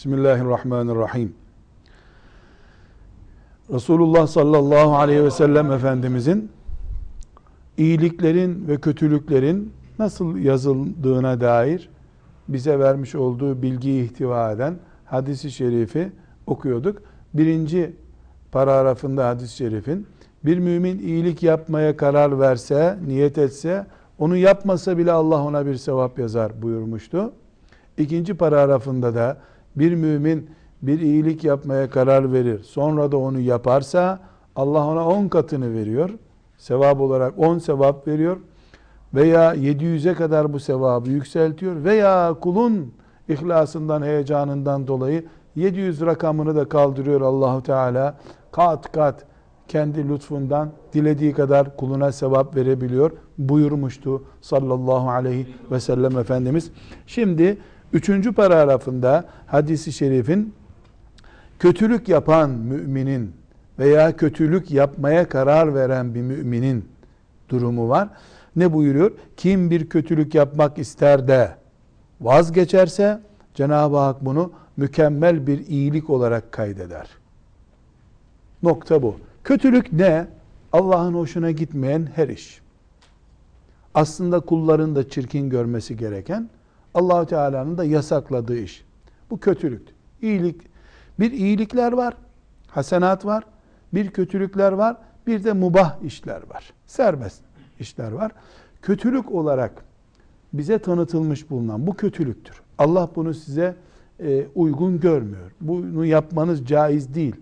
Bismillahirrahmanirrahim. Resulullah sallallahu aleyhi ve sellem Efendimizin iyiliklerin ve kötülüklerin nasıl yazıldığına dair bize vermiş olduğu bilgiyi ihtiva eden hadisi şerifi okuyorduk. Birinci paragrafında hadis-i şerifin bir mümin iyilik yapmaya karar verse, niyet etse, onu yapmasa bile Allah ona bir sevap yazar buyurmuştu. İkinci paragrafında da bir mümin bir iyilik yapmaya karar verir. Sonra da onu yaparsa Allah ona on katını veriyor. Sevap olarak on sevap veriyor. Veya 700'e kadar bu sevabı yükseltiyor. Veya kulun ihlasından, heyecanından dolayı 700 rakamını da kaldırıyor Allahu Teala. Kat kat kendi lütfundan dilediği kadar kuluna sevap verebiliyor buyurmuştu sallallahu aleyhi ve sellem Efendimiz. Şimdi Üçüncü paragrafında hadisi şerifin kötülük yapan müminin veya kötülük yapmaya karar veren bir müminin durumu var. Ne buyuruyor? Kim bir kötülük yapmak ister de vazgeçerse Cenab-ı Hak bunu mükemmel bir iyilik olarak kaydeder. Nokta bu. Kötülük ne? Allah'ın hoşuna gitmeyen her iş. Aslında kulların da çirkin görmesi gereken Allahu Teala'nın da yasakladığı iş. Bu kötülük. İyilik. Bir iyilikler var. Hasenat var. Bir kötülükler var. Bir de mubah işler var. Serbest işler var. Kötülük olarak bize tanıtılmış bulunan bu kötülüktür. Allah bunu size e, uygun görmüyor. Bunu yapmanız caiz değil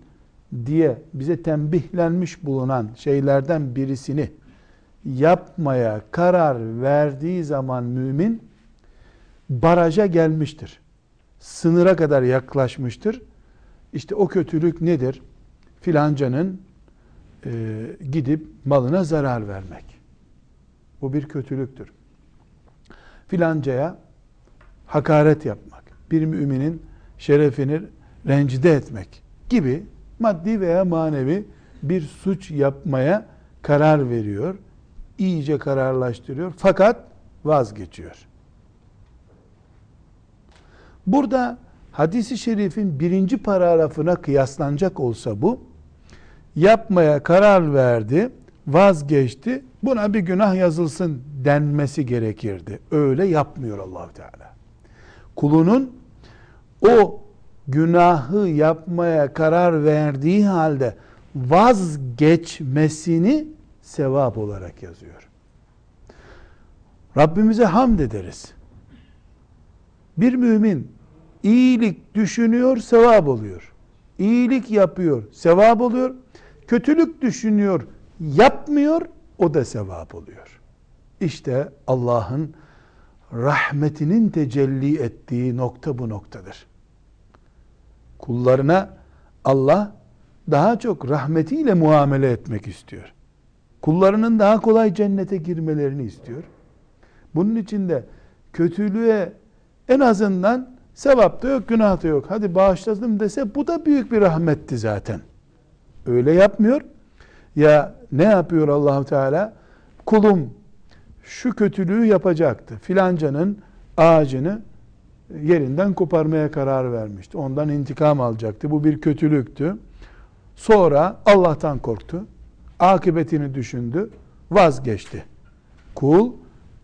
diye bize tembihlenmiş bulunan şeylerden birisini yapmaya karar verdiği zaman mümin baraja gelmiştir. Sınıra kadar yaklaşmıştır. İşte o kötülük nedir? Filancanın e, gidip malına zarar vermek. Bu bir kötülüktür. Filancaya hakaret yapmak, bir müminin şerefini rencide etmek gibi maddi veya manevi bir suç yapmaya karar veriyor. İyice kararlaştırıyor fakat vazgeçiyor. Burada hadisi şerifin birinci paragrafına kıyaslanacak olsa bu, yapmaya karar verdi, vazgeçti, buna bir günah yazılsın denmesi gerekirdi. Öyle yapmıyor allah Teala. Kulunun o günahı yapmaya karar verdiği halde vazgeçmesini sevap olarak yazıyor. Rabbimize hamd ederiz. Bir mümin iyilik düşünüyor, sevap oluyor. İyilik yapıyor, sevap oluyor. Kötülük düşünüyor, yapmıyor, o da sevap oluyor. İşte Allah'ın rahmetinin tecelli ettiği nokta bu noktadır. Kullarına Allah daha çok rahmetiyle muamele etmek istiyor. Kullarının daha kolay cennete girmelerini istiyor. Bunun için de kötülüğe en azından sevap da yok, günah da yok. Hadi bağışladım dese bu da büyük bir rahmetti zaten. Öyle yapmıyor. Ya ne yapıyor Allahu Teala? Kulum şu kötülüğü yapacaktı. Filancanın ağacını yerinden koparmaya karar vermişti. Ondan intikam alacaktı. Bu bir kötülüktü. Sonra Allah'tan korktu. Akıbetini düşündü. Vazgeçti. Kul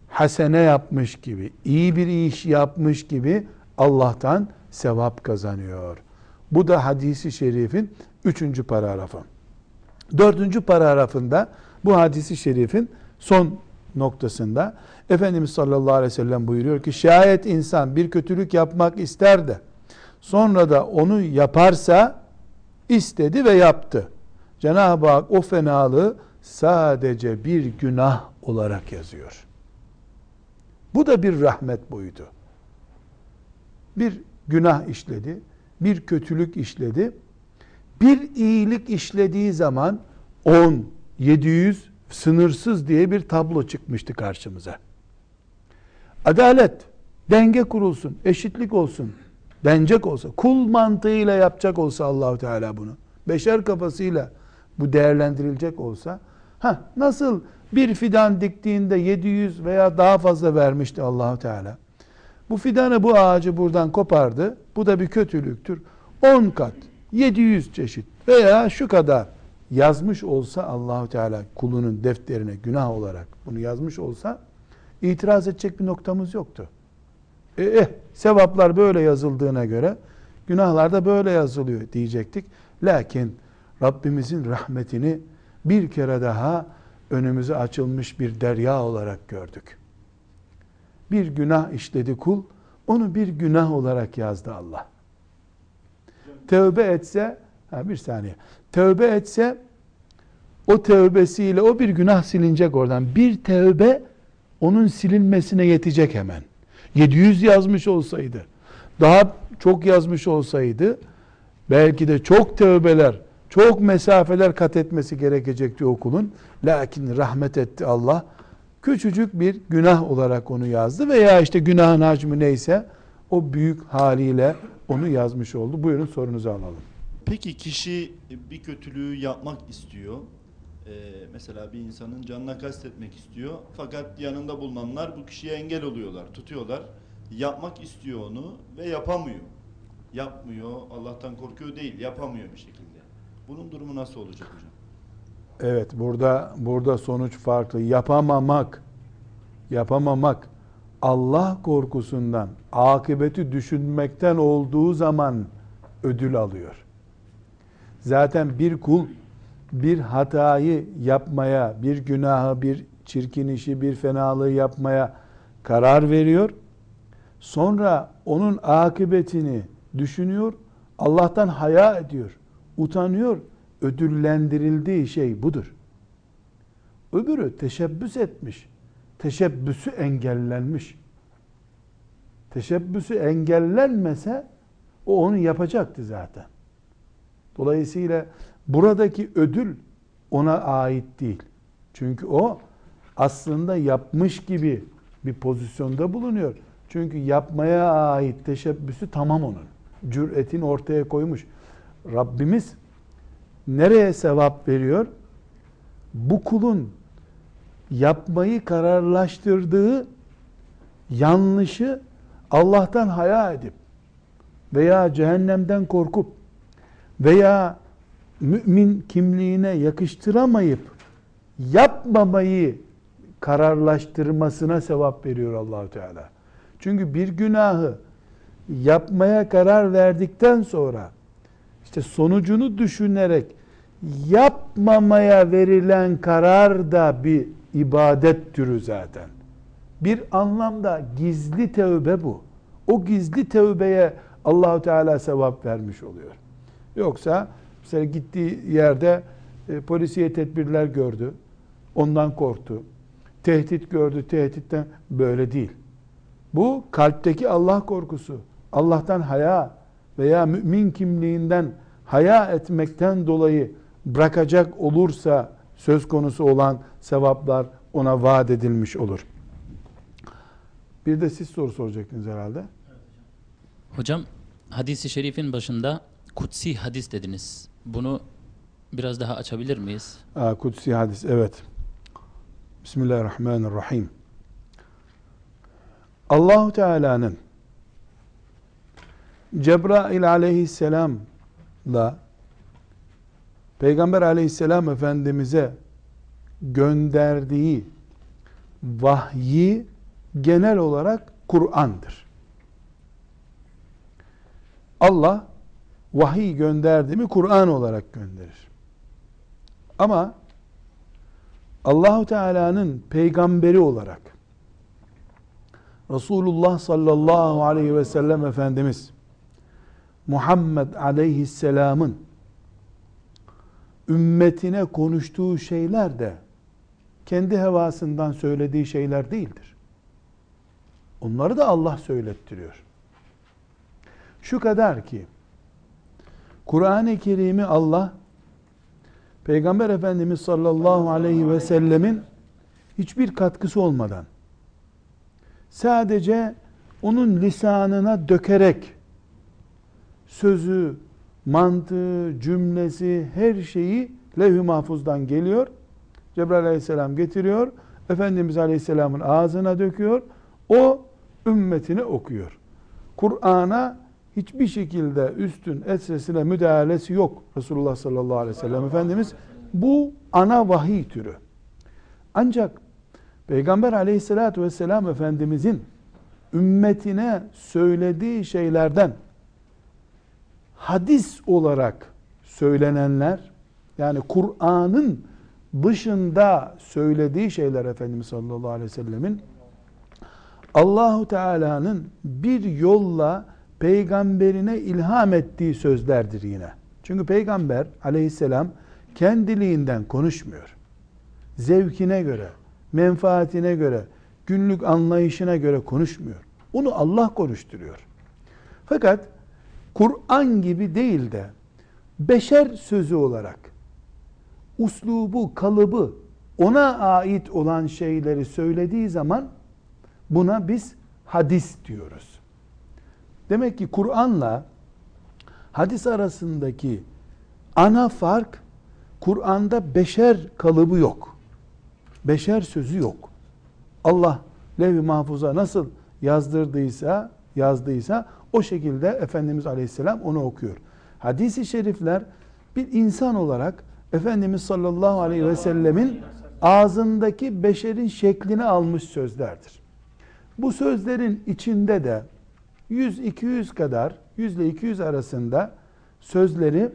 hasene yapmış gibi, iyi bir iş yapmış gibi Allah'tan sevap kazanıyor. Bu da hadisi şerifin üçüncü paragrafı. Dördüncü paragrafında bu hadisi şerifin son noktasında Efendimiz sallallahu aleyhi ve sellem buyuruyor ki şayet insan bir kötülük yapmak ister de sonra da onu yaparsa istedi ve yaptı. Cenab-ı Hak o fenalığı sadece bir günah olarak yazıyor. Bu da bir rahmet boyutu. Bir günah işledi, bir kötülük işledi. Bir iyilik işlediği zaman 10, 700 sınırsız diye bir tablo çıkmıştı karşımıza. Adalet, denge kurulsun, eşitlik olsun, denecek olsa, kul mantığıyla yapacak olsa Allahu Teala bunu, beşer kafasıyla bu değerlendirilecek olsa, ha nasıl bir fidan diktiğinde 700 veya daha fazla vermişti Allahu Teala. Bu fidanı bu ağacı buradan kopardı. Bu da bir kötülüktür. 10 kat, 700 çeşit veya şu kadar yazmış olsa Allahu Teala kulunun defterine günah olarak bunu yazmış olsa itiraz edecek bir noktamız yoktu. E, eh, sevaplar böyle yazıldığına göre günahlar da böyle yazılıyor diyecektik. Lakin Rabbimizin rahmetini bir kere daha önümüze açılmış bir derya olarak gördük. Bir günah işledi kul, onu bir günah olarak yazdı Allah. Tövbe etse, ha bir saniye, tövbe etse o tövbesiyle o bir günah silinecek oradan. Bir tövbe onun silinmesine yetecek hemen. 700 yazmış olsaydı, daha çok yazmış olsaydı, belki de çok tövbeler, çok mesafeler kat etmesi gerekecekti okulun. Lakin rahmet etti Allah. Küçücük bir günah olarak onu yazdı veya işte günahın hacmi neyse o büyük haliyle onu yazmış oldu. Buyurun sorunuzu alalım. Peki kişi bir kötülüğü yapmak istiyor. Ee, mesela bir insanın canına kastetmek istiyor. Fakat yanında bulunanlar bu kişiye engel oluyorlar, tutuyorlar. Yapmak istiyor onu ve yapamıyor. Yapmıyor, Allah'tan korkuyor değil, yapamıyor bir şekilde. Bunun durumu nasıl olacak hocam? Evet burada burada sonuç farklı. Yapamamak yapamamak Allah korkusundan, akıbeti düşünmekten olduğu zaman ödül alıyor. Zaten bir kul bir hatayı yapmaya, bir günahı, bir çirkin işi, bir fenalığı yapmaya karar veriyor. Sonra onun akıbetini düşünüyor, Allah'tan haya ediyor, utanıyor. Ödüllendirildiği şey budur. Öbürü teşebbüs etmiş. Teşebbüsü engellenmiş. Teşebbüsü engellenmese o onu yapacaktı zaten. Dolayısıyla buradaki ödül ona ait değil. Çünkü o aslında yapmış gibi bir pozisyonda bulunuyor. Çünkü yapmaya ait teşebbüsü tamam onun. Cüretin ortaya koymuş. Rabbimiz nereye sevap veriyor? Bu kulun yapmayı kararlaştırdığı yanlışı Allah'tan haya edip veya cehennemden korkup veya mümin kimliğine yakıştıramayıp yapmamayı kararlaştırmasına sevap veriyor Allahu Teala. Çünkü bir günahı yapmaya karar verdikten sonra işte sonucunu düşünerek yapmamaya verilen karar da bir ibadet türü zaten. Bir anlamda gizli tövbe bu. O gizli tövbeye Allahu Teala sevap vermiş oluyor. Yoksa mesela gittiği yerde e, polisiye tedbirler gördü. Ondan korktu. Tehdit gördü, tehditten böyle değil. Bu kalpteki Allah korkusu, Allah'tan haya veya mümin kimliğinden haya etmekten dolayı bırakacak olursa söz konusu olan sevaplar ona vaat edilmiş olur. Bir de siz soru soracaktınız herhalde. Hocam hadisi şerifin başında kutsi hadis dediniz. Bunu biraz daha açabilir miyiz? Aa, kutsi hadis evet. Bismillahirrahmanirrahim. Allahu Teala'nın Cebrail aleyhisselamla Peygamber aleyhisselam efendimize gönderdiği vahyi genel olarak Kur'an'dır. Allah vahiy gönderdi mi Kur'an olarak gönderir. Ama Allahu Teala'nın peygamberi olarak Resulullah sallallahu aleyhi ve sellem Efendimiz Muhammed aleyhisselamın ümmetine konuştuğu şeyler de kendi hevasından söylediği şeyler değildir. Onları da Allah söylettiriyor. Şu kadar ki Kur'an-ı Kerim'i Allah Peygamber Efendimiz sallallahu aleyhi ve sellemin hiçbir katkısı olmadan sadece onun lisanına dökerek sözü, mantığı, cümlesi, her şeyi levh-i mahfuzdan geliyor. Cebrail aleyhisselam getiriyor. Efendimiz aleyhisselamın ağzına döküyor. O ümmetine okuyor. Kur'an'a hiçbir şekilde üstün esresine müdahalesi yok Resulullah sallallahu aleyhi ve sellem Efendimiz. Bu ana vahiy türü. Ancak Peygamber aleyhissalatü vesselam Efendimizin ümmetine söylediği şeylerden hadis olarak söylenenler yani Kur'an'ın dışında söylediği şeyler Efendimiz sallallahu aleyhi ve sellemin Allahu Teala'nın bir yolla peygamberine ilham ettiği sözlerdir yine. Çünkü peygamber aleyhisselam kendiliğinden konuşmuyor. Zevkine göre, menfaatine göre, günlük anlayışına göre konuşmuyor. Onu Allah konuşturuyor. Fakat Kur'an gibi değil de beşer sözü olarak uslubu, kalıbı ona ait olan şeyleri söylediği zaman buna biz hadis diyoruz. Demek ki Kur'an'la hadis arasındaki ana fark Kur'an'da beşer kalıbı yok. Beşer sözü yok. Allah levh-i mahfuza nasıl yazdırdıysa, yazdıysa o şekilde Efendimiz Aleyhisselam onu okuyor. Hadis-i şerifler bir insan olarak Efendimiz sallallahu aleyhi ve sellemin ağzındaki beşerin şeklini almış sözlerdir. Bu sözlerin içinde de 100-200 kadar, 100 ile 200 arasında sözleri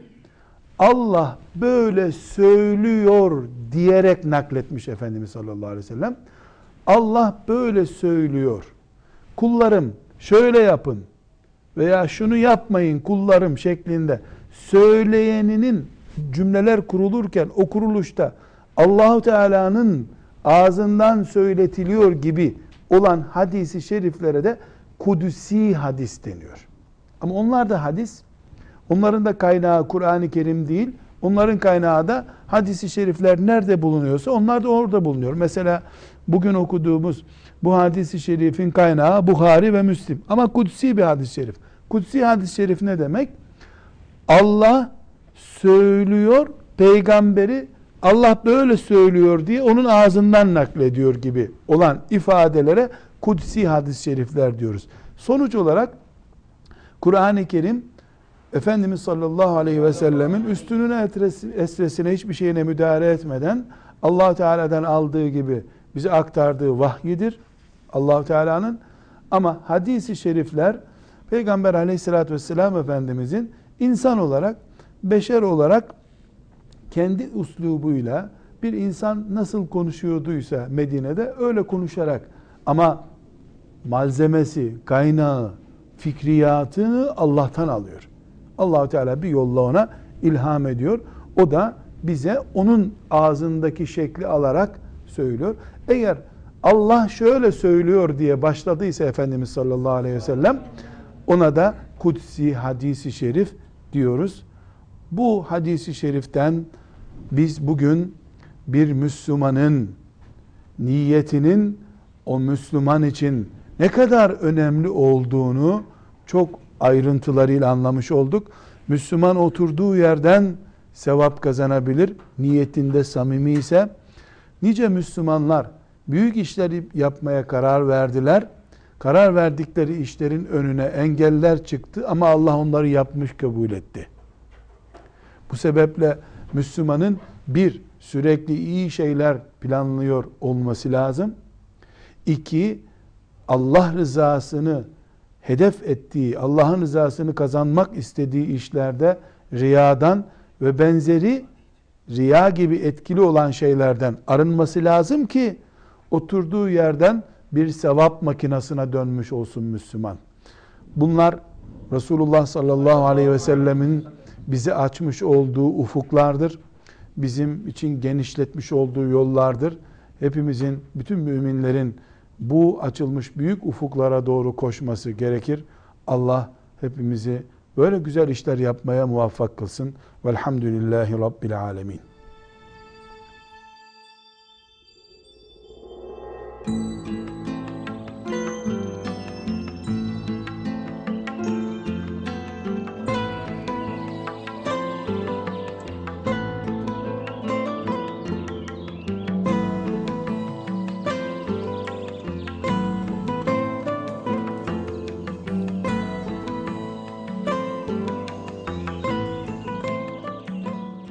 Allah böyle söylüyor diyerek nakletmiş Efendimiz sallallahu aleyhi ve sellem. Allah böyle söylüyor. Kullarım şöyle yapın veya şunu yapmayın kullarım şeklinde söyleyeninin cümleler kurulurken o kuruluşta Allahu Teala'nın ağzından söyletiliyor gibi olan hadisi şeriflere de kudusi hadis deniyor. Ama onlar da hadis. Onların da kaynağı Kur'an-ı Kerim değil. Onların kaynağı da hadisi şerifler nerede bulunuyorsa onlar da orada bulunuyor. Mesela bugün okuduğumuz bu hadisi şerifin kaynağı Bukhari ve Müslim. Ama kutsi bir hadis-i şerif. Kutsi hadis-i şerif ne demek? Allah söylüyor, peygamberi Allah böyle söylüyor diye onun ağzından naklediyor gibi olan ifadelere kutsi hadis-i şerifler diyoruz. Sonuç olarak Kur'an-ı Kerim Efendimiz sallallahu aleyhi ve sellemin üstününe esresine hiçbir şeyine müdahale etmeden allah Teala'dan aldığı gibi bize aktardığı vahyidir. allah Teala'nın ama hadisi şerifler Peygamber aleyhissalatü vesselam Efendimizin insan olarak, beşer olarak kendi uslubuyla bir insan nasıl konuşuyorduysa Medine'de öyle konuşarak ama malzemesi, kaynağı, fikriyatını Allah'tan alıyor. Allahu Teala bir yolla ona ilham ediyor. O da bize onun ağzındaki şekli alarak söylüyor. Eğer Allah şöyle söylüyor diye başladıysa Efendimiz sallallahu aleyhi ve sellem ona da kutsi hadisi şerif diyoruz. Bu hadisi şeriften biz bugün bir Müslümanın niyetinin o Müslüman için ne kadar önemli olduğunu çok ayrıntılarıyla anlamış olduk. Müslüman oturduğu yerden sevap kazanabilir. Niyetinde samimi ise nice Müslümanlar büyük işleri yapmaya karar verdiler. Karar verdikleri işlerin önüne engeller çıktı ama Allah onları yapmış kabul etti. Bu sebeple Müslümanın bir sürekli iyi şeyler planlıyor olması lazım. İki Allah rızasını hedef ettiği, Allah'ın rızasını kazanmak istediği işlerde riyadan ve benzeri riya gibi etkili olan şeylerden arınması lazım ki oturduğu yerden bir sevap makinasına dönmüş olsun Müslüman. Bunlar Resulullah sallallahu aleyhi ve sellemin bize açmış olduğu ufuklardır. Bizim için genişletmiş olduğu yollardır. Hepimizin, bütün müminlerin bu açılmış büyük ufuklara doğru koşması gerekir. Allah hepimizi böyle güzel işler yapmaya muvaffak kılsın. Velhamdülillahi Rabbil Alemin.